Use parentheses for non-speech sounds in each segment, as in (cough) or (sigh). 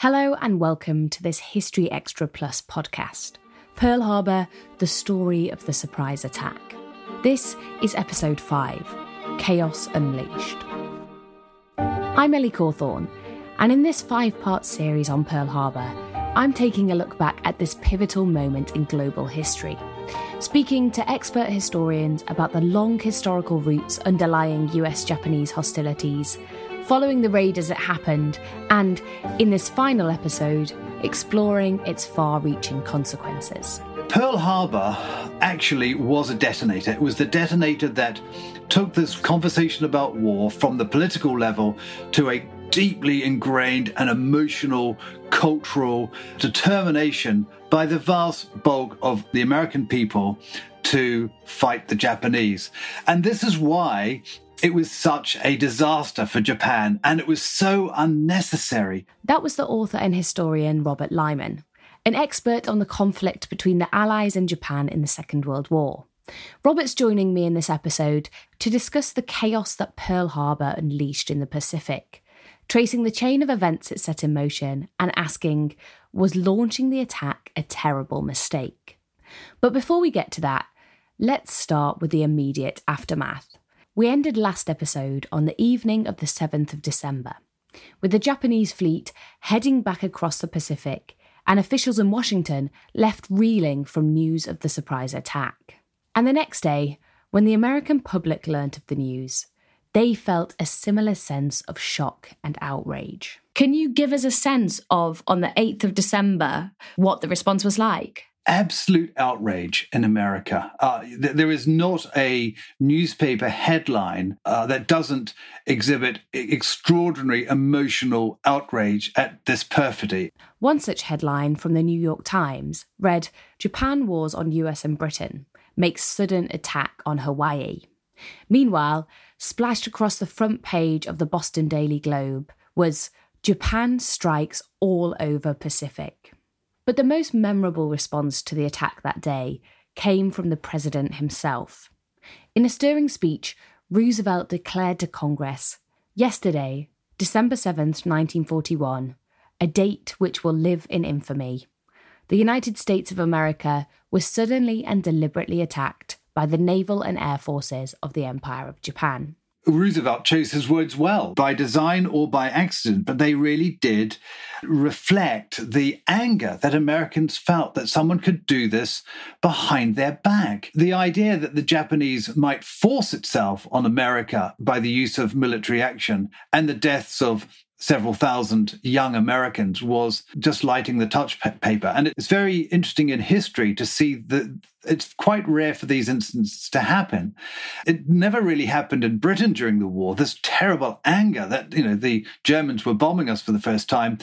Hello and welcome to this History Extra Plus podcast Pearl Harbor, the story of the surprise attack. This is episode 5 Chaos Unleashed. I'm Ellie Cawthorne, and in this five part series on Pearl Harbor, I'm taking a look back at this pivotal moment in global history, speaking to expert historians about the long historical roots underlying US Japanese hostilities following the raid as it happened, and in this final episode, exploring its far reaching consequences. Pearl Harbor actually was a detonator. It was the detonator that took this conversation about war from the political level to a deeply ingrained and emotional cultural determination by the vast bulk of the American people to fight the Japanese. And this is why it was such a disaster for Japan and it was so unnecessary. That was the author and historian Robert Lyman, an expert on the conflict between the Allies and Japan in the Second World War. Robert's joining me in this episode to discuss the chaos that Pearl Harbor unleashed in the Pacific, tracing the chain of events it set in motion and asking, was launching the attack a terrible mistake? But before we get to that, let's start with the immediate aftermath. We ended last episode on the evening of the 7th of December, with the Japanese fleet heading back across the Pacific and officials in Washington left reeling from news of the surprise attack. And the next day, when the American public learnt of the news, they felt a similar sense of shock and outrage. Can you give us a sense of, on the 8th of December, what the response was like? Absolute outrage in America. Uh, th- there is not a newspaper headline uh, that doesn't exhibit extraordinary emotional outrage at this perfidy. One such headline from the New York Times read Japan wars on US and Britain makes sudden attack on Hawaii. Meanwhile, splashed across the front page of the Boston Daily Globe was Japan strikes all over Pacific. But the most memorable response to the attack that day came from the president himself. In a stirring speech, Roosevelt declared to Congress yesterday, December 7th, 1941, a date which will live in infamy. The United States of America was suddenly and deliberately attacked by the naval and air forces of the Empire of Japan. Roosevelt chose his words well, by design or by accident, but they really did reflect the anger that Americans felt that someone could do this behind their back. The idea that the Japanese might force itself on America by the use of military action and the deaths of several thousand young Americans was just lighting the touch paper. And it's very interesting in history to see that it's quite rare for these incidents to happen. It never really happened in Britain during the war. This terrible anger that, you know, the Germans were bombing us for the first time.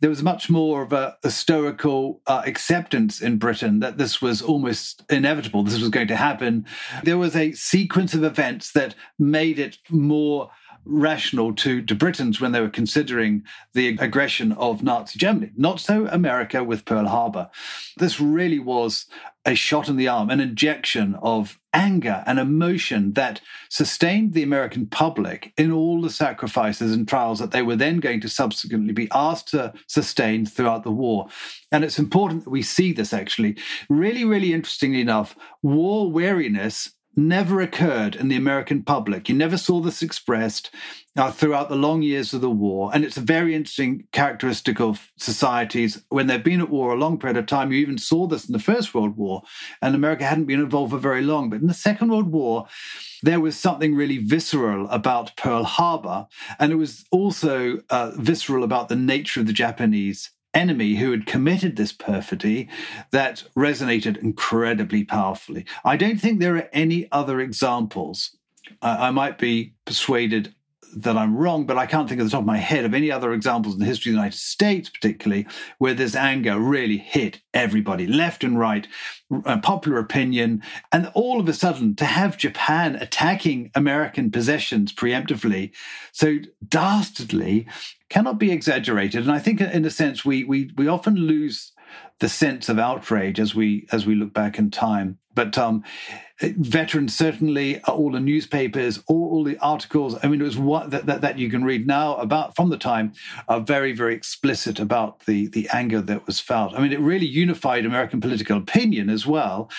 There was much more of a, historical uh, acceptance in Britain that this was almost inevitable. This was going to happen. There was a sequence of events that made it more rational to, to Britons when they were considering the aggression of Nazi Germany. Not so America with Pearl Harbor. This really was a shot in the arm, an injection of anger and emotion that sustained the American public in all the sacrifices and trials that they were then going to subsequently be asked to sustain throughout the war. And it's important that we see this actually. Really, really interestingly enough, war weariness never occurred in the American public. You never saw this expressed uh, throughout the long years of the war. And it's a very interesting characteristic of societies. When they've been at war a long period of time, you even saw this in the First World War, and America hadn't been involved for very long. But in the Second World War, there was something really visceral about Pearl Harbor. And it was also uh, visceral about the nature of the Japanese enemy who had committed this perfidy that resonated incredibly powerfully. I don't think there are any other examples. I might be persuaded that I'm wrong, but I can't think of the top of my head of any other examples in the history of the United States, particularly, where this anger really hit everybody, left and right, uh, popular opinion. And all of a sudden, to have Japan attacking American possessions preemptively so dastardly cannot be exaggerated. And I think, in a sense, we, we, we often lose the sense of outrage as we as we look back in time. But um, veterans certainly, uh, all the newspapers, all, all, the articles. I mean, it was what that, that, that you can read now about from the time are very very explicit about the the anger that was felt. I mean, it really unified American political opinion as well.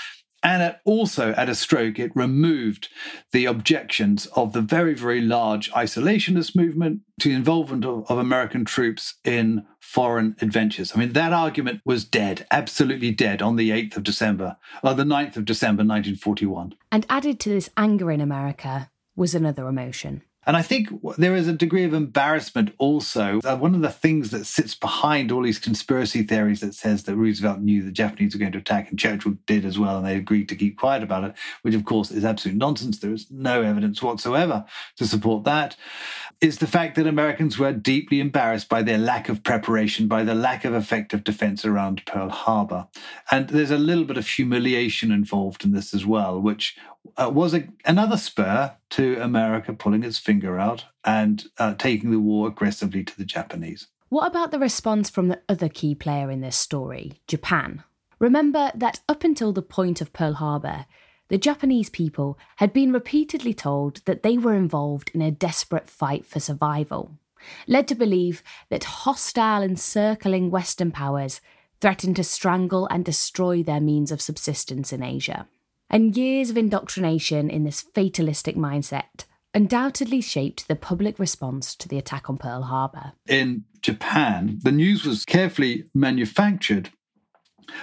And it also, at a stroke, it removed the objections of the very, very large isolationist movement to the involvement of, of, American troops in foreign adventures. I mean, that argument was dead, absolutely dead on the 8th of December, or the 9th of December, 1941. And added to this anger in America was another emotion and I think there is a degree of embarrassment also. Uh, one of the things that sits behind all these conspiracy theories that says that Roosevelt knew the Japanese were going to attack, and Churchill did as well, and they agreed to keep quiet about it, which of course is absolute nonsense. There is no evidence whatsoever to support that. Is the fact that Americans were deeply embarrassed by their lack of preparation, by the lack of effective defense around Pearl Harbor. And there's a little bit of humiliation involved in this as well, which uh, was a, another spur to America pulling its finger out and uh, taking the war aggressively to the Japanese. What about the response from the other key player in this story, Japan? Remember that up until the point of Pearl Harbor, the Japanese people had been repeatedly told that they were involved in a desperate fight for survival, led to believe that hostile encircling Western powers threatened to strangle and destroy their means of subsistence in Asia and years of indoctrination in this fatalistic mindset undoubtedly shaped the public response to the attack on Pearl Harbor. In Japan, the news was carefully manufactured.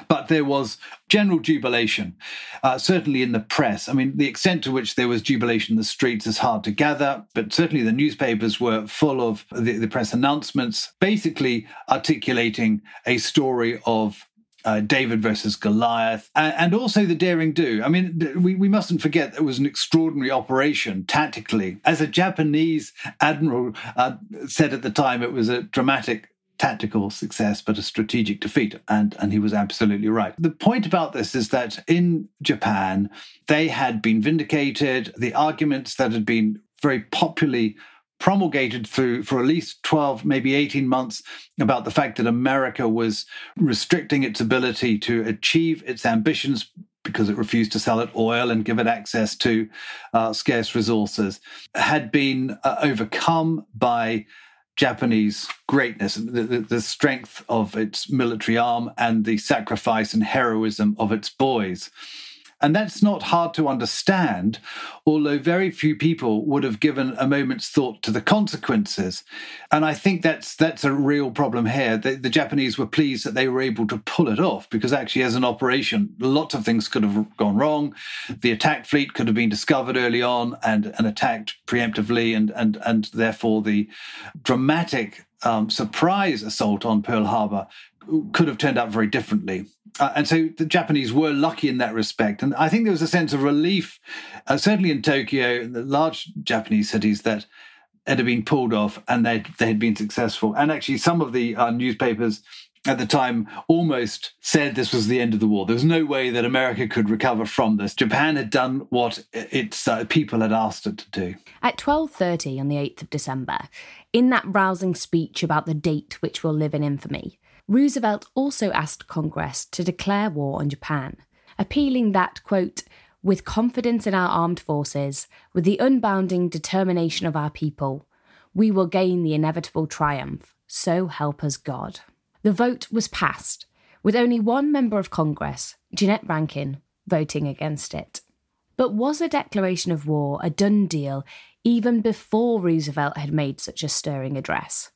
But there was general jubilation, uh, certainly in the press. I mean, the extent to which there was jubilation in the streets is hard to gather, but certainly the newspapers were full of the, the press announcements, basically articulating a story of uh, David versus Goliath, and, also the Daring Do. I mean, we, we mustn't forget it was an extraordinary operation tactically. As a Japanese admiral uh, said at the time, it was a dramatic tactical success, but a strategic defeat. And, and he was absolutely right. The point about this is that in Japan, they had been vindicated. The arguments that had been very popularly promulgated through for at least 12 maybe 18 months about the fact that america was restricting its ability to achieve its ambitions because it refused to sell it oil and give it access to uh, scarce resources had been uh, overcome by Japanese greatness, the, the, the, strength of its military arm, and the sacrifice and heroism of its boys. And that's not hard to understand, although very few people would have given a moment's thought to the consequences. And I think that's that's a real problem here. The, the Japanese were pleased that they were able to pull it off because actually, as an operation, lots of things could have gone wrong. The attack fleet could have been discovered early on and, and attacked preemptively, and and and therefore the dramatic um, surprise assault on Pearl Harbor could have turned out very differently. Uh, and so the Japanese were lucky in that respect. And I think there was a sense of relief, uh, certainly in Tokyo, in the large Japanese cities, that it had been pulled off and they they had been successful. And actually, some of the uh, newspapers at the time almost said this was the end of the war. There was no way that America could recover from this. Japan had done what its uh, people had asked it to do. At 12:30 on the 8th of December, in that rousing speech about the date which will live in infamy, Roosevelt also asked Congress to declare war on Japan, appealing that, quote, with confidence in our armed forces, with the unbounding determination of our people, we will gain the inevitable triumph. So help us God. The vote was passed, with only one member of Congress, Jeannette Rankin, voting against it. But was a declaration of war a done deal even before Roosevelt had made such a stirring address?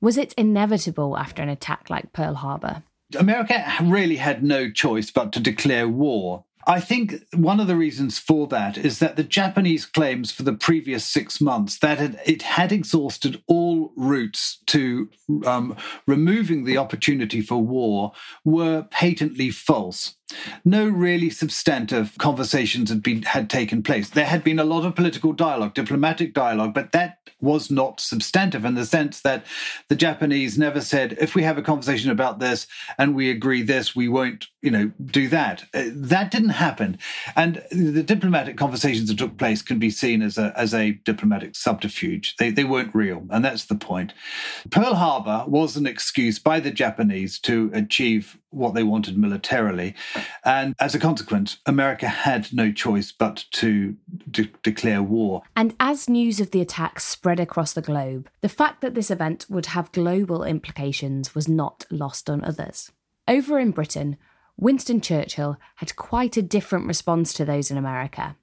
Was it inevitable after an attack like Pearl Harbor? America really had no choice but to declare war. I think one of the reasons for that is that the Japanese claims for the previous six months that it had exhausted all routes to um, removing the opportunity for war were patently false. No really substantive conversations had been had taken place. There had been a lot of political dialogue, diplomatic dialogue, but that was not substantive in the sense that the Japanese never said, if we have a conversation about this and we agree this, we won't, you know, do that. Uh, that didn't happen. And the diplomatic conversations that took place can be seen as a, as a diplomatic subterfuge. They, they weren't real. And that's the point. Pearl Harbor was an excuse by the Japanese to achieve what they wanted militarily. And as a consequence, America had no choice but to de- declare war. And as news of the attacks spread across the globe, the fact that this event would have global implications was not lost on others. Over in Britain, Winston Churchill had quite a different response to those in America.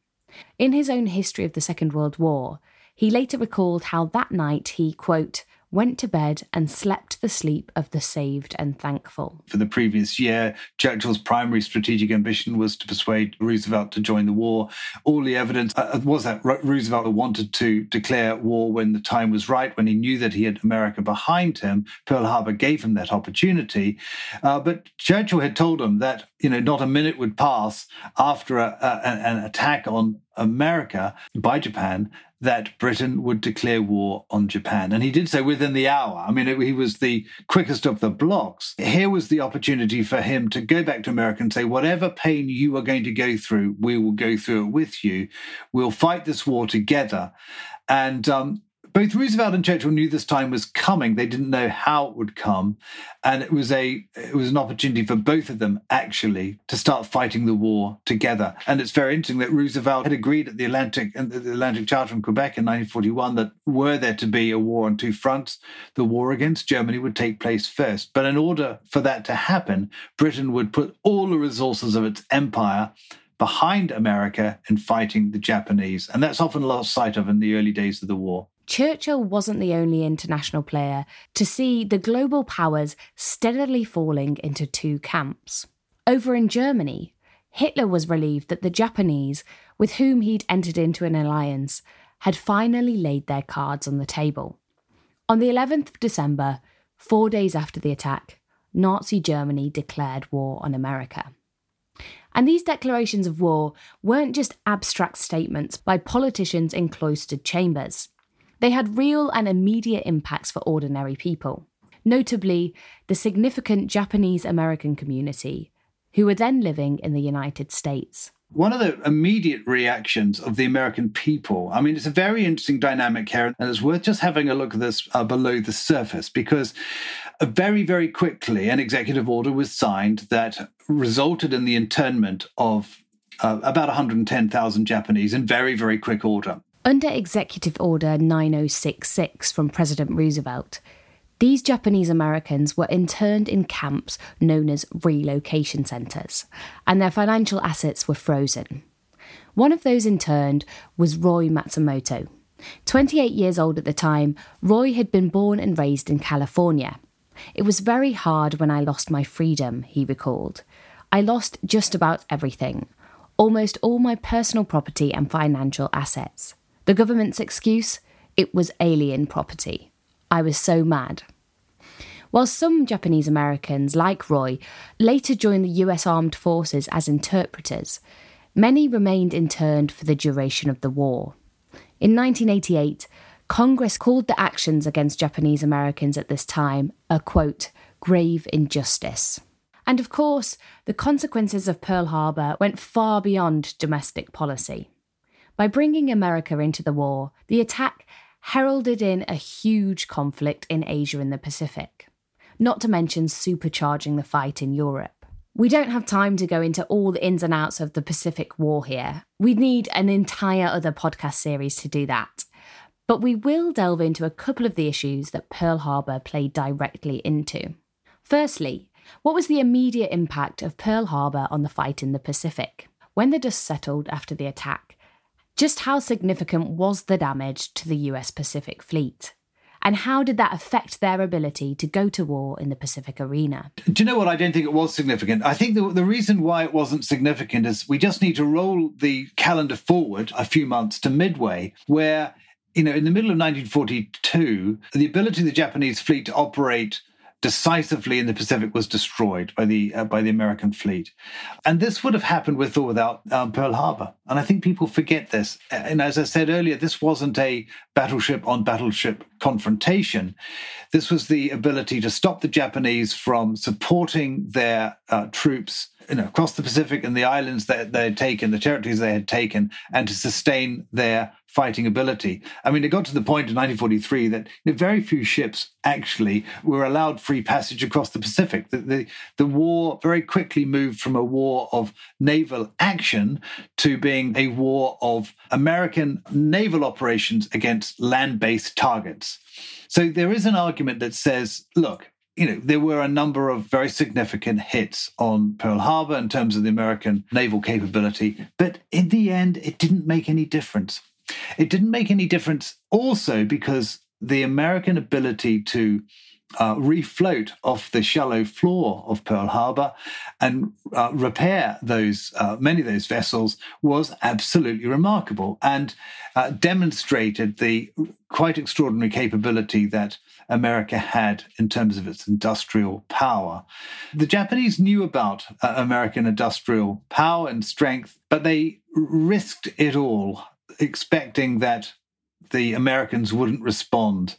In his own history of the Second World War, he later recalled how that night he, quote, went to bed and slept the sleep of the saved and thankful. For the previous year, Churchill's primary strategic ambition was to persuade Roosevelt to join the war. All the evidence uh, was that Roosevelt wanted to declare war when the time was right, when he knew that he had America behind him. Pearl Harbor gave him that opportunity. Uh, but Churchill had told him that, you know, not a minute would pass after a, a, an attack on America by Japan that Britain would declare war on Japan. And he did so within the hour. I mean, it, he was the quickest of the blocks. Here was the opportunity for him to go back to America and say, whatever pain you are going to go through, we will go through it with you. We'll fight this war together. And um, both Roosevelt and Churchill knew this time was coming. They didn't know how it would come, and it was a it was an opportunity for both of them actually to start fighting the war together. And it's very interesting that Roosevelt had agreed at the Atlantic and the Atlantic Charter in Quebec in 1941 that were there to be a war on two fronts, the war against Germany would take place first. But in order for that to happen, Britain would put all the resources of its empire behind America in fighting the Japanese. And that's often lost sight of in the early days of the war. Churchill wasn't the only international player to see the global powers steadily falling into two camps. Over in Germany, Hitler was relieved that the Japanese, with whom he'd entered into an alliance, had finally laid their cards on the table. On the 11th of December, four days after the attack, Nazi Germany declared war on America. And these declarations of war weren't just abstract statements by politicians in cloistered chambers. They had real and immediate impacts for ordinary people, notably the significant Japanese American community, who were then living in the United States. One of the immediate reactions of the American people, I mean, it's a very interesting dynamic here, and it's worth just having a look at this uh, below the surface because uh, very, very quickly an executive order was signed that resulted in the internment of uh, about 110,000 Japanese in very, very quick order. Under Executive Order 9066 from President Roosevelt, these Japanese Americans were interned in camps known as relocation centres, and their financial assets were frozen. One of those interned was Roy Matsumoto. 28 years old at the time, Roy had been born and raised in California. It was very hard when I lost my freedom, he recalled. I lost just about everything, almost all my personal property and financial assets. The government's excuse? It was alien property. I was so mad. While some Japanese Americans, like Roy, later joined the US Armed Forces as interpreters, many remained interned for the duration of the war. In 1988, Congress called the actions against Japanese Americans at this time a quote, grave injustice. And of course, the consequences of Pearl Harbor went far beyond domestic policy. By bringing America into the war, the attack heralded in a huge conflict in Asia and the Pacific, not to mention supercharging the fight in Europe. We don't have time to go into all the ins and outs of the Pacific War here. We'd need an entire other podcast series to do that. But we will delve into a couple of the issues that Pearl Harbor played directly into. Firstly, what was the immediate impact of Pearl Harbor on the fight in the Pacific? When the dust settled after the attack, just how significant was the damage to the US Pacific Fleet? And how did that affect their ability to go to war in the Pacific arena? Do you know what? I don't think it was significant. I think the, the reason why it wasn't significant is we just need to roll the calendar forward a few months to Midway, where you know, in the middle of 1942, the ability of the Japanese fleet to operate decisively in the Pacific was destroyed by the uh, by the American fleet, and this would have happened with or without um, Pearl Harbor. And I think people forget this. And as I said earlier, this wasn't a battleship on battleship confrontation. This was the ability to stop the Japanese from supporting their uh, troops you know, across the Pacific and the islands that they had taken, the territories they had taken, and to sustain their fighting ability. I mean, it got to the point in 1943 that very few ships actually were allowed free passage across the Pacific. The, the, the war very quickly moved from a war of naval action to being a war of American naval operations against land based targets. So there is an argument that says, look, you know, there were a number of very significant hits on Pearl Harbor in terms of the American naval capability, but in the end, it didn't make any difference. It didn't make any difference also because the American ability to uh, refloat off the shallow floor of Pearl Harbor and uh, repair those uh, many of those vessels was absolutely remarkable and uh, demonstrated the quite extraordinary capability that America had in terms of its industrial power. The Japanese knew about uh, American industrial power and strength, but they risked it all, expecting that the Americans wouldn't respond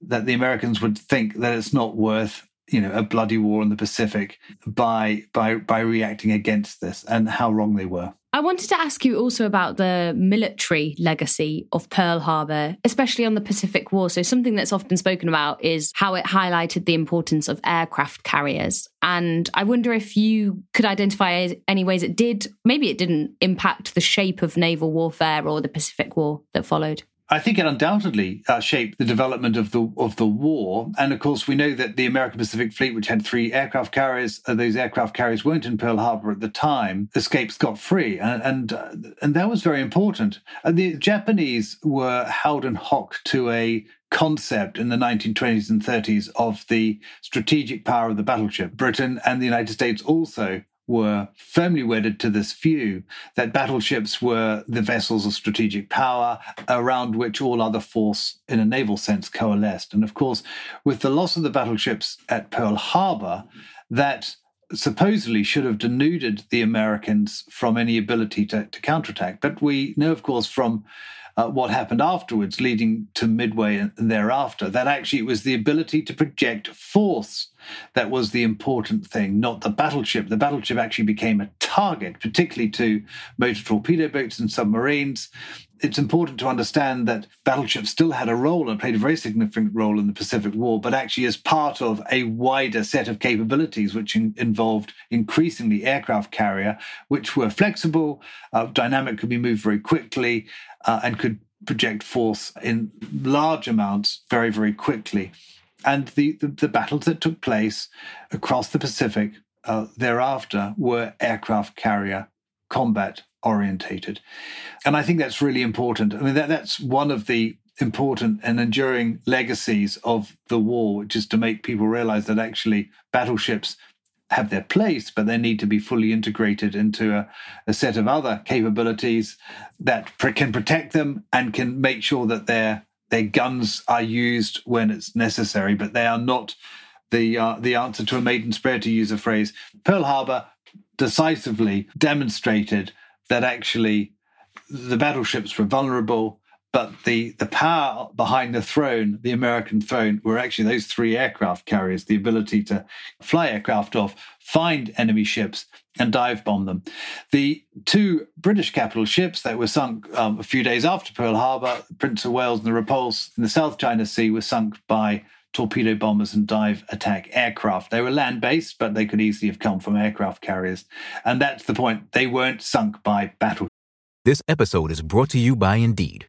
that the Americans would think that it's not worth you know a bloody war in the Pacific by by by reacting against this and how wrong they were. I wanted to ask you also about the military legacy of Pearl Harbor, especially on the Pacific War. So, something that's often spoken about is how it highlighted the importance of aircraft carriers. And I wonder if you could identify any ways it did, maybe it didn't impact the shape of naval warfare or the Pacific War that followed. I think it undoubtedly uh, shaped the development of the of the war, and of course we know that the American Pacific Fleet, which had three aircraft carriers, uh, those aircraft carriers weren't in Pearl Harbor at the time, escaped scot free, and and, uh, and that was very important. the Japanese were held in hock to a concept in the 1920s and 30s of the strategic power of the battleship. Britain and the United States also were firmly wedded to this view that battleships were the vessels of strategic power around which all other force in a naval sense coalesced. And of course, with the loss of the battleships at Pearl Harbor, that supposedly should have denuded the Americans from any ability to, to counterattack. But we know, of course, from uh, what happened afterwards, leading to Midway and thereafter, that actually it was the ability to project force that was the important thing, not the battleship. The battleship actually became a target, particularly to motor torpedo boats and submarines. It's important to understand that battleships still had a role and played a very significant role in the Pacific War, but actually as part of a wider set of capabilities, which in, involved increasingly aircraft carrier, which were flexible, uh, dynamic, could be moved very quickly, uh, and could project force in large amounts very, very quickly. And the, the, the battles that took place across the Pacific uh, thereafter were aircraft carrier combat orientated. And I think that's really important. I mean, that, that's one of the important and enduring legacies of the war, which is to make people realize that actually battleships have their place, but they need to be fully integrated into a, a set of other capabilities that pr- can protect them and can make sure that their their guns are used when it's necessary, but they are not the uh, the answer to a maiden's prayer, to use a phrase. Pearl Harbor decisively demonstrated that actually the battleships were vulnerable but the, the power behind the throne, the American throne, were actually those three aircraft carriers, the ability to fly aircraft off, find enemy ships, and dive bomb them. The two British capital ships that were sunk um, a few days after Pearl Harbor, Prince of Wales and the Repulse in the South China Sea, were sunk by torpedo bombers and dive attack aircraft. They were land based, but they could easily have come from aircraft carriers. And that's the point. They weren't sunk by battle. This episode is brought to you by Indeed.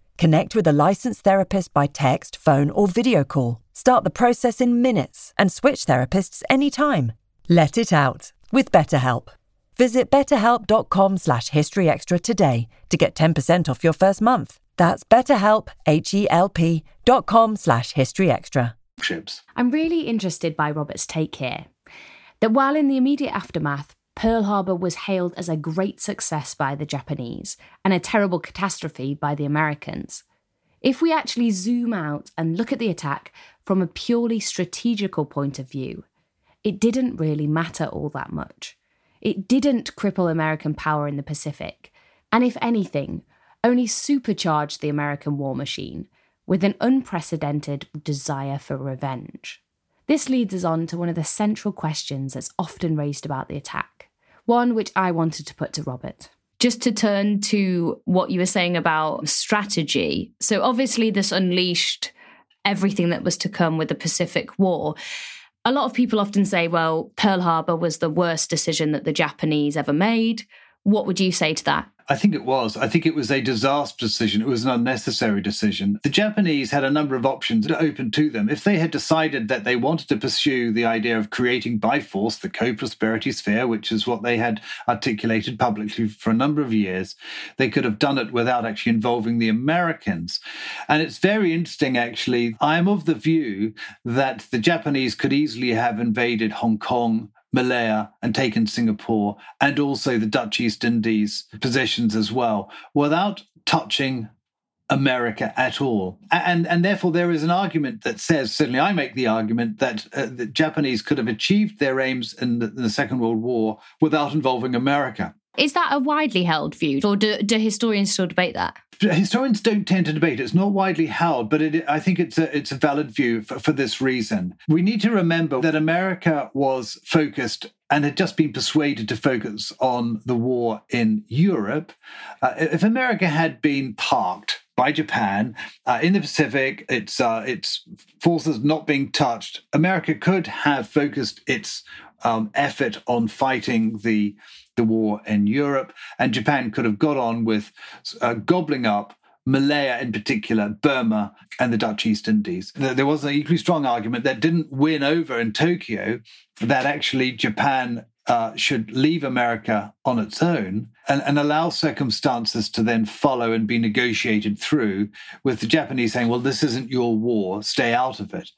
Connect with a licensed therapist by text, phone, or video call. Start the process in minutes and switch therapists anytime. Let it out with BetterHelp. Visit betterhelp.com slash historyextra today to get 10% off your first month. That's betterhelp, H-E-L-P dot com slash historyextra. Ships. I'm really interested by Robert's take here. That while in the immediate aftermath, Pearl Harbor was hailed as a great success by the Japanese and a terrible catastrophe by the Americans. If we actually zoom out and look at the attack from a purely strategical point of view, it didn't really matter all that much. It didn't cripple American power in the Pacific, and if anything, only supercharged the American war machine with an unprecedented desire for revenge. This leads us on to one of the central questions that's often raised about the attack, one which I wanted to put to Robert. Just to turn to what you were saying about strategy. So, obviously, this unleashed everything that was to come with the Pacific War. A lot of people often say, well, Pearl Harbor was the worst decision that the Japanese ever made. What would you say to that? I think it was. I think it was a disastrous decision. It was an unnecessary decision. The Japanese had a number of options open to them. If they had decided that they wanted to pursue the idea of creating by force the co prosperity sphere, which is what they had articulated publicly for a number of years, they could have done it without actually involving the Americans. And it's very interesting, actually. I'm of the view that the Japanese could easily have invaded Hong Kong Malaya and taken Singapore and also the Dutch East Indies positions as well without touching America at all. And, and therefore, there is an argument that says, certainly I make the argument, that uh, the Japanese could have achieved their aims in the, in the Second World War without involving America. Is that a widely held view, or do, do historians still debate that? Historians don't tend to debate. It's not widely held, but it, I think it's a, it's a valid view for, for this reason. We need to remember that America was focused and had just been persuaded to focus on the war in Europe. Uh, if America had been parked by Japan uh, in the Pacific, its uh, its forces not being touched, America could have focused its um, effort on fighting the the war in Europe, and Japan could have got on with uh, gobbling up Malaya in particular, Burma, and the Dutch East Indies. There was an equally strong argument that didn't win over in Tokyo that actually Japan uh, should leave America on its own and, and, allow circumstances to then follow and be negotiated through, with the Japanese saying, well, this isn't your war, stay out of it.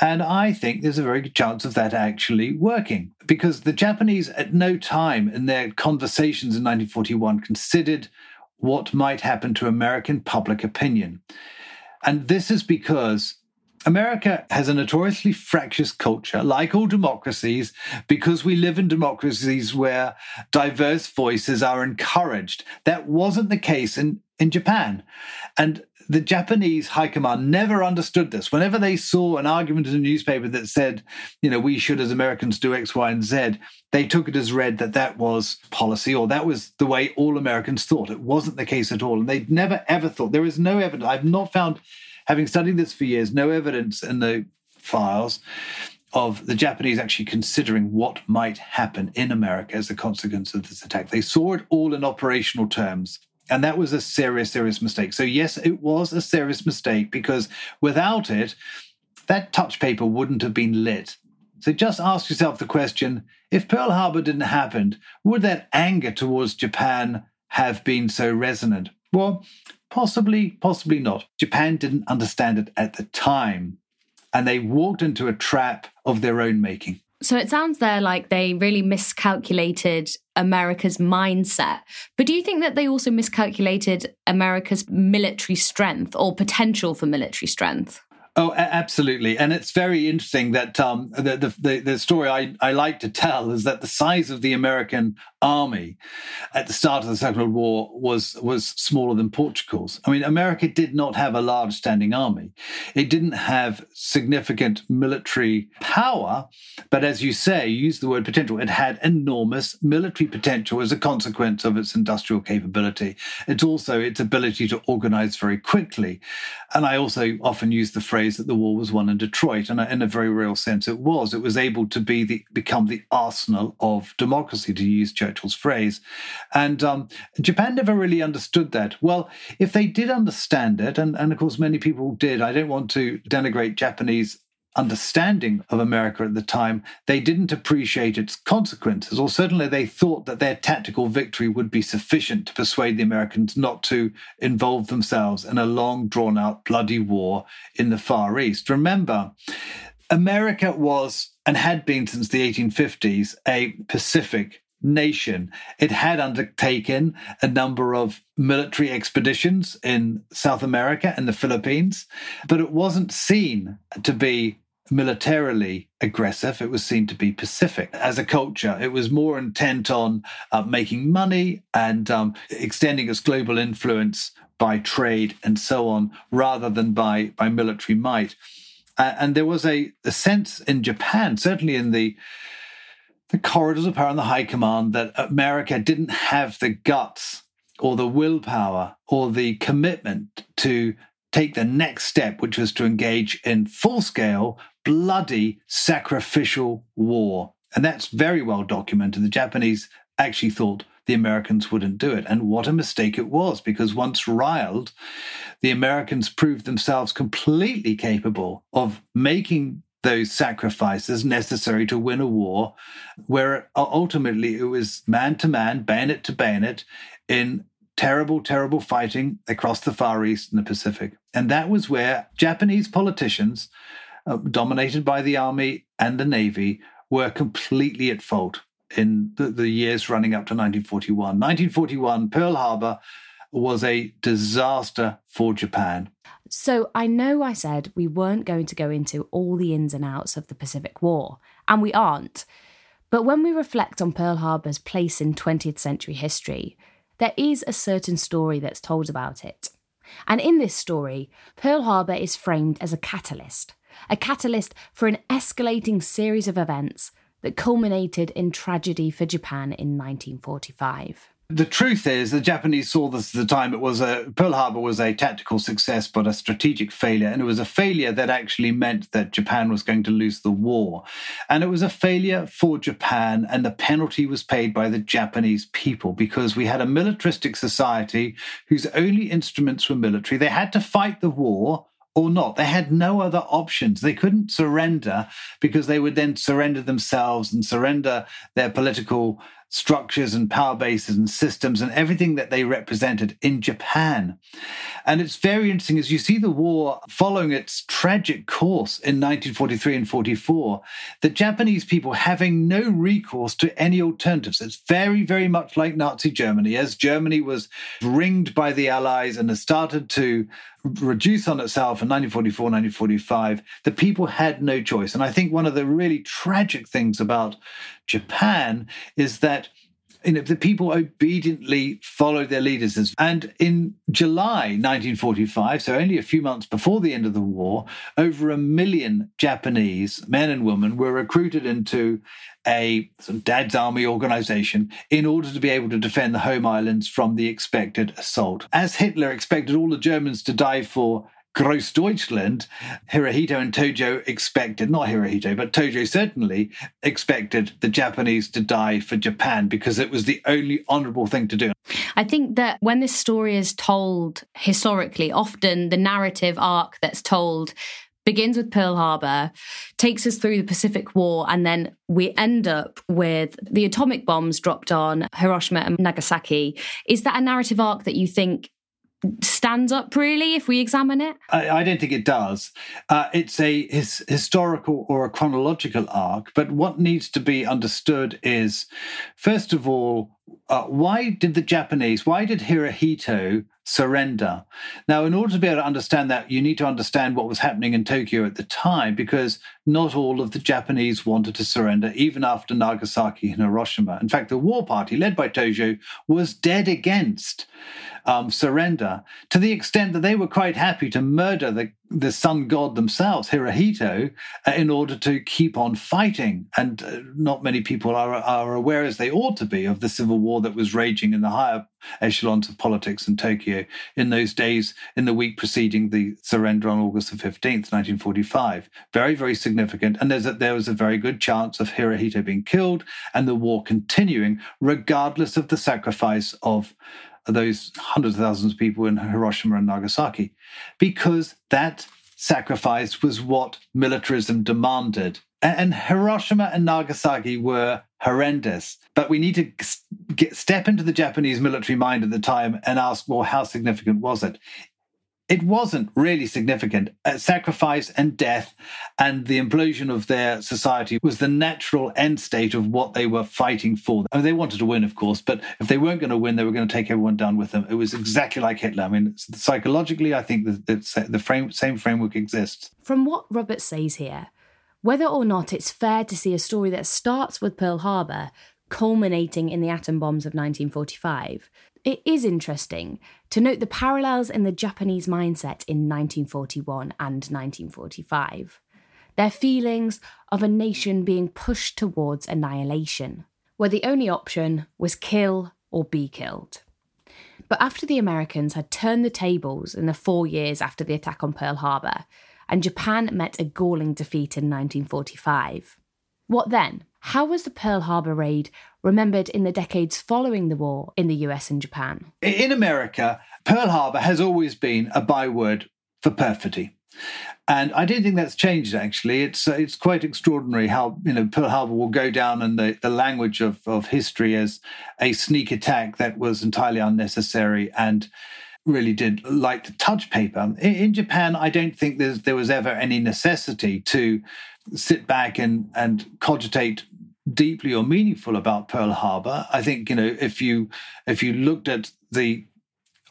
And I think there's a very good chance of that actually working because the Japanese, at no time in their conversations in 1941, considered what might happen to American public opinion. And this is because America has a notoriously fractious culture, like all democracies, because we live in democracies where diverse voices are encouraged. That wasn't the case in, in Japan. And the Japanese high command never understood this. Whenever they saw an argument in a newspaper that said, you know, we should as Americans do X, Y, and Z, they took it as read that that was policy or that was the way all Americans thought. It wasn't the case at all. And they never ever thought, there is no evidence. I've not found having studied this for years, no evidence in the files of the Japanese actually considering what might happen in America as a consequence of this attack. They saw it all in operational terms. And that was a serious, serious mistake. So, yes, it was a serious mistake because without it, that touch paper wouldn't have been lit. So, just ask yourself the question if Pearl Harbor didn't happen, would that anger towards Japan have been so resonant? Well, Possibly, possibly not. Japan didn't understand it at the time, and they walked into a trap of their own making. So it sounds there like they really miscalculated America's mindset. But do you think that they also miscalculated America's military strength or potential for military strength? Oh, absolutely, and it's very interesting that um, the, the, the story I, I like to tell is that the size of the American army at the start of the Second World War was was smaller than Portugal's. I mean, America did not have a large standing army; it didn't have significant military power, but as you say, you use the word potential. It had enormous military potential as a consequence of its industrial capability. It's also its ability to organize very quickly, and I also often use the phrase phrase that the war was won in Detroit, and in a very real sense, it was. It was able to be the become the arsenal of democracy, to use Churchill's phrase. And um, Japan never really understood that. Well, if they did understand it, and, and of course many people did, I don't want to denigrate Japanese understanding of America at the time, they didn't appreciate its consequences, or certainly they thought that their tactical victory would be sufficient to persuade the Americans not to involve themselves in a long, drawn out, bloody war in the Far East. Remember, America was and had been since the 1850s a Pacific nation. It had undertaken a number of military expeditions in South America and the Philippines, but it wasn't seen to be militarily aggressive. It was seen to be pacific as a culture. It was more intent on uh, making money and um, extending its global influence by trade and so on, rather than by by military might. Uh, and there was a, a sense in Japan, certainly in the the corridors of power and the high command that America didn't have the guts or the willpower or the commitment to take the next step, which was to engage in full scale, bloody, sacrificial war. And that's very well documented. The Japanese actually thought the Americans wouldn't do it. And what a mistake it was, because once riled, the Americans proved themselves completely capable of making those sacrifices necessary to win a war, where ultimately it was man to man, bayonet to bayonet, in terrible, terrible fighting across the Far East and the Pacific. And that was where Japanese politicians, uh, dominated by the army and the navy, were completely at fault in the, the years running up to 1941. 1941, Pearl Harbor was a disaster for Japan. So I know I said we weren't going to go into all the ins and outs of the Pacific War, and we aren't. But when we reflect on Pearl Harbor's place in 20th century history, there is a certain story that's told about it. And in this story, Pearl Harbor is framed as a catalyst, a catalyst for an escalating series of events that culminated in tragedy for Japan in 1945 the truth is, the Japanese saw this at the time. It was a Pearl Harbor was a tactical success, but a strategic failure, and it was a failure that actually meant that Japan was going to lose the war, and it was a failure for Japan, and the penalty was paid by the Japanese people because we had a militaristic society whose only instruments were military. They had to fight the war or not. They had no other options. They couldn't surrender because they would then surrender themselves and surrender their political structures and power bases and systems and everything that they represented in Japan. And it's very interesting as you see the war following its tragic course in 1943 and 44, the Japanese people having no recourse to any alternatives. It's very, very much like Nazi Germany, as Germany was ringed by the Allies and has started to reduce on itself in 1944, 1945, the people had no choice. And I think one of the really tragic things about Japan is that you know, the people obediently followed their leaders. And in July 1945, so only a few months before the end of the war, over a million Japanese men and women were recruited into a dad's army organization in order to be able to defend the home islands from the expected assault. As Hitler expected all the Germans to die for Grossdeutschland, Hirohito and Tojo expected, not Hirohito, but Tojo certainly expected the Japanese to die for Japan because it was the only honorable thing to do. I think that when this story is told historically, often the narrative arc that's told begins with Pearl Harbor, takes us through the Pacific War, and then we end up with the atomic bombs dropped on Hiroshima and Nagasaki. Is that a narrative arc that you think stands up really if we examine it? I, I don't think it does. Uh, it's a his, historical or a chronological arc, but what needs to be understood is, first of all, uh, why did the Japanese, why did Hirohito surrender? Now, in order to be able to understand that, you need to understand what was happening in Tokyo at the time, because not all of the Japanese wanted to surrender, even after Nagasaki and Hiroshima. In fact, the war party, led by Tojo, was dead against um, surrender to the extent that they were quite happy to murder the, the sun god themselves, Hirohito, uh, in order to keep on fighting. And uh, not many people are, are aware, as they ought to be, of the civil war that was raging in the higher echelons of politics in Tokyo in those days, in the week preceding the surrender on August the 15th, 1945. Very, very significant. And there's a, there was a very good chance of Hirohito being killed and the war continuing, regardless of the sacrifice of those hundreds of thousands of people in Hiroshima and Nagasaki, because that sacrifice was what militarism demanded. And Hiroshima and Nagasaki were horrendous. But we need to get, step into the Japanese military mind at the time and ask, well, how significant was it? It wasn't really significant. Uh, sacrifice and death and the implosion of their society was the natural end state of what they were fighting for. I mean, they wanted to win, of course, but if they weren't going to win, they were going to take everyone down with them. It was exactly like Hitler. I mean, psychologically, I think the, the frame, same framework exists. From what Robert says here, whether or not it's fair to see a story that starts with Pearl Harbor culminating in the atom bombs of 1945, it is interesting to note the parallels in the Japanese mindset in 1941 and 1945. Their feelings of a nation being pushed towards annihilation, where the only option was kill or be killed. But after the Americans had turned the tables in the four years after the attack on Pearl Harbor, and Japan met a galling defeat in 1945, what then? How was the Pearl Harbor raid remembered in the decades following the war in the US and Japan? In America, Pearl Harbor has always been a byword for perfidy. And I don't think that's changed. Actually, it's uh, it's quite extraordinary how you know Pearl Harbor will go down in the, the language of of history as a sneak attack that was entirely unnecessary and really did like to touch paper. In, in Japan, I don't think there was ever any necessity to sit back and and cogitate deeply or meaningful about Pearl Harbor. I think you know if you if you looked at the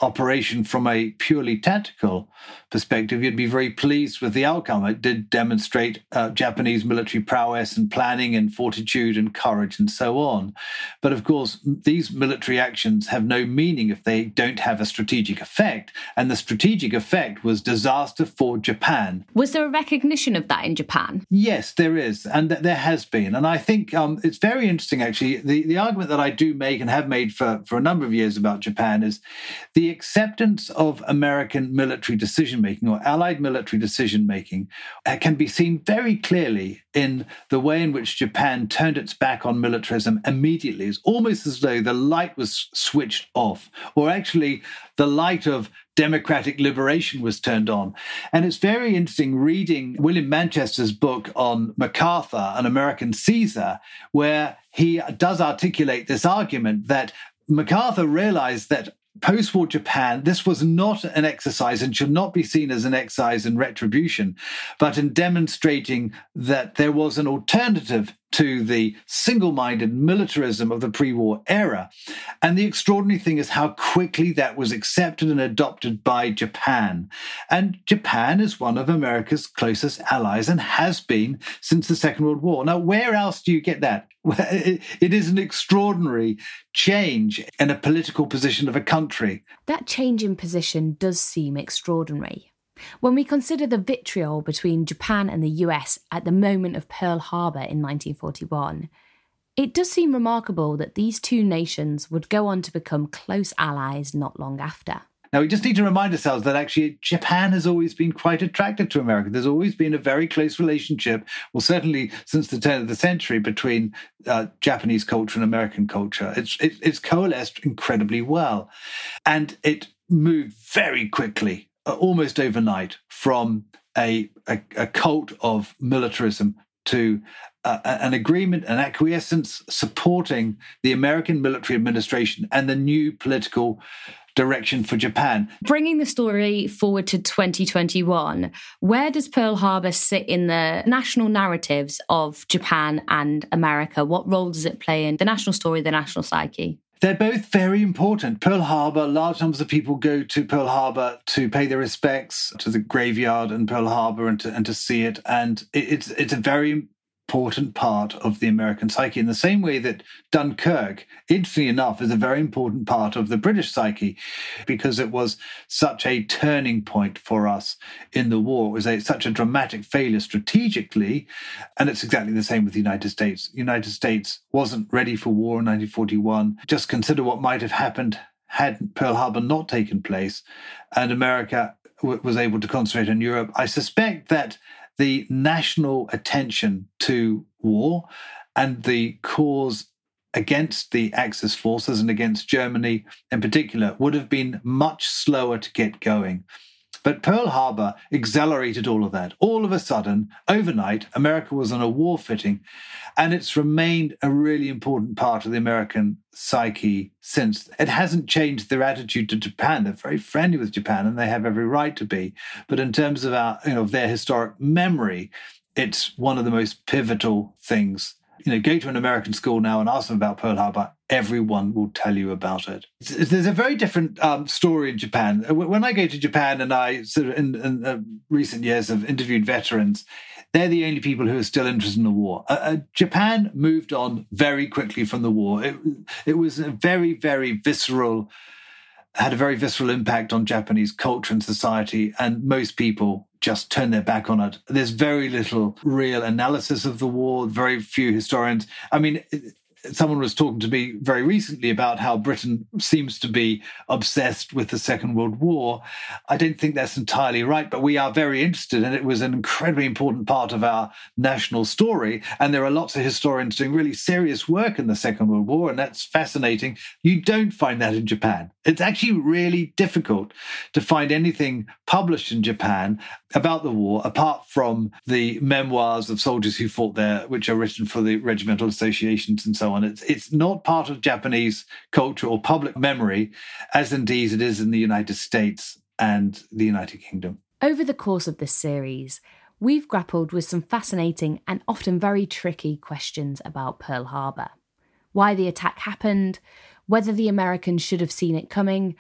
operation from a purely tactical perspective, you'd be very pleased with the outcome. It did demonstrate uh, Japanese military prowess and planning and fortitude and courage and so on. But of course, these military actions have no meaning if they don't have a strategic effect. And the strategic effect was disaster for Japan. Was there a recognition of that in Japan? Yes, there is. And th- there has been. And I think um, it's very interesting, actually. The, the argument that I do make and have made for, for a number of years about Japan is the acceptance of American military decision decision making or Allied military decision making uh, can be seen very clearly in the way in which Japan turned its back on militarism immediately. It's almost as though the light was switched off, or actually the light of democratic liberation was turned on. And it's very interesting reading William Manchester's book on MacArthur, an American Caesar, where he does articulate this argument that MacArthur realized that post war Japan, this was not an exercise and should not be seen as an exercise in retribution, but in demonstrating that there was an alternative to the single minded militarism of the pre war era. And the extraordinary thing is how quickly that was accepted and adopted by Japan. And Japan is one of America's closest allies and has been since the Second World War. Now, where else do you get that? (laughs) It is an extraordinary change in a political position of a country. That change in position does seem extraordinary. When we consider the vitriol between Japan and the US at the moment of Pearl Harbor in 1941, it does seem remarkable that these two nations would go on to become close allies not long after. Now, we just need to remind ourselves that actually Japan has always been quite attracted to America. There's always been a very close relationship, well, certainly since the turn of the century, between uh, Japanese culture and American culture. It's, it, it's coalesced incredibly well. And it moved very quickly almost overnight from a, a, a cult of militarism to uh, an agreement, an acquiescence supporting the American military administration and the new political direction for Japan. Bringing the story forward to 2021, where does Pearl Harbor sit in the national narratives of Japan and America? What role does it play in the national story, the national psyche? They're both very important. Pearl Harbor, large numbers of people go to Pearl Harbor to pay their respects to the graveyard in Pearl Harbor and to, and to see it. And it's, it's a very important part of the American psyche in the same way that Dunkirk, interestingly enough, is a very important part of the British psyche because it was such a turning point for us in the war. It was a, such a dramatic failure strategically. And it's exactly the same with the United States. The United States wasn't ready for war in 1941. Just consider what might have happened had Pearl Harbor not taken place and America w- was able to concentrate on Europe. I suspect that the national attention to war and the cause against the Axis forces and against Germany in particular would have been much slower to get going. But Pearl Harbor accelerated all of that. All of a sudden, overnight, America was on a war footing, and it's remained a really important part of the American psyche since. It hasn't changed their attitude to Japan. They're very friendly with Japan, and they have every right to be. But in terms of our, you know, their historic memory, it's one of the most pivotal things you know, go to an American school now and ask them about Pearl Harbor, everyone will tell you about it. There's a very different um, story in Japan. When I go to Japan and I sort of in, in uh, recent years have interviewed veterans, they're the only people who are still interested in the war. Uh, uh, Japan moved on very quickly from the war. It, it was a very, very visceral, had a very visceral impact on Japanese culture and society, and most people just turn their back on it. There's very little real analysis of the war, very few historians. I mean, someone was talking to me very recently about how Britain seems to be obsessed with the Second World War. I don't think that's entirely right, but we are very interested, and it was an incredibly important part of our national story. And there are lots of historians doing really serious work in the Second World War, and that's fascinating. You don't find that in Japan. It's actually really difficult to find anything published in Japan about the war apart from the memoirs of soldiers who fought there, which are written for the regimental associations and so on. It's, it's not part of Japanese culture or public memory, as indeed it is in the United States and the United Kingdom. Over the course of this series, we've grappled with some fascinating and often very tricky questions about Pearl Harbor why the attack happened, whether the Americans should have seen it coming,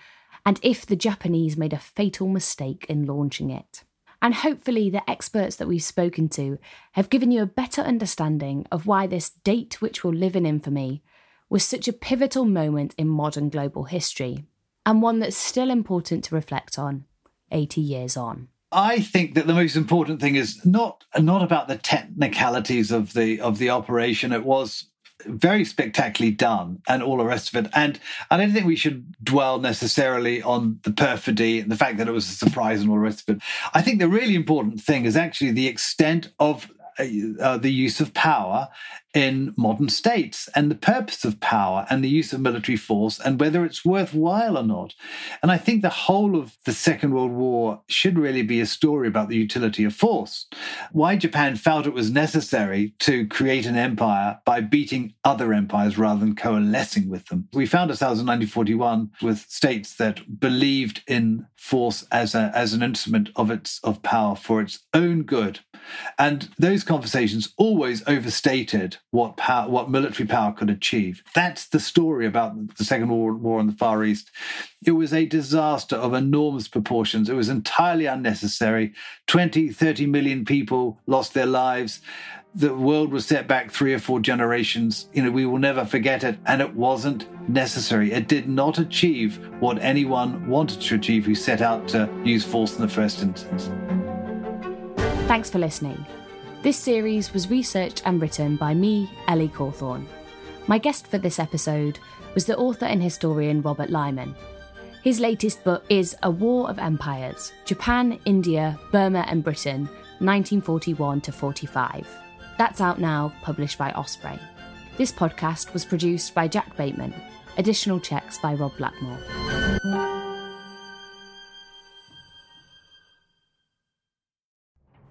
and if the Japanese made a fatal mistake in launching it. And hopefully, the experts that we've spoken to have given you a better understanding of why this date, which will live in infamy, was such a pivotal moment in modern global history, and one that's still important to reflect on 80 years on. I think that the most important thing is not not about the technicalities of the of the operation. It was very spectacularly done and all the rest of it. And I don't think we should dwell necessarily on the perfidy and the fact that it was a surprise and all the rest of it. I think the really important thing is actually the extent of uh, uh the use of power in modern states and the purpose of power and the use of military force and whether it's worthwhile or not. And I think the whole of the Second World War should really be a story about the utility of force. Why Japan felt it was necessary to create an empire by beating other empires rather than coalescing with them. We found ourselves in 1941 with states that believed in force as, a, as an instrument of its of power for its own good. And those conversations always overstated what power, what military power could achieve. That's the story about the Second World War in the Far East. It was a disaster of enormous proportions. It was entirely unnecessary. 20, 30 million people lost their lives. The world was set back three or four generations. You know, we will never forget it. And it wasn't necessary. It did not achieve what anyone wanted to achieve who set out to use force in the first instance. Thanks for listening. This series was researched and written by me, Ellie Cawthorne. My guest for this episode was the author and historian Robert Lyman. His latest book is A War of Empires Japan, India, Burma, and Britain, 1941 to 45. That's out now, published by Osprey. This podcast was produced by Jack Bateman. Additional checks by Rob Blackmore.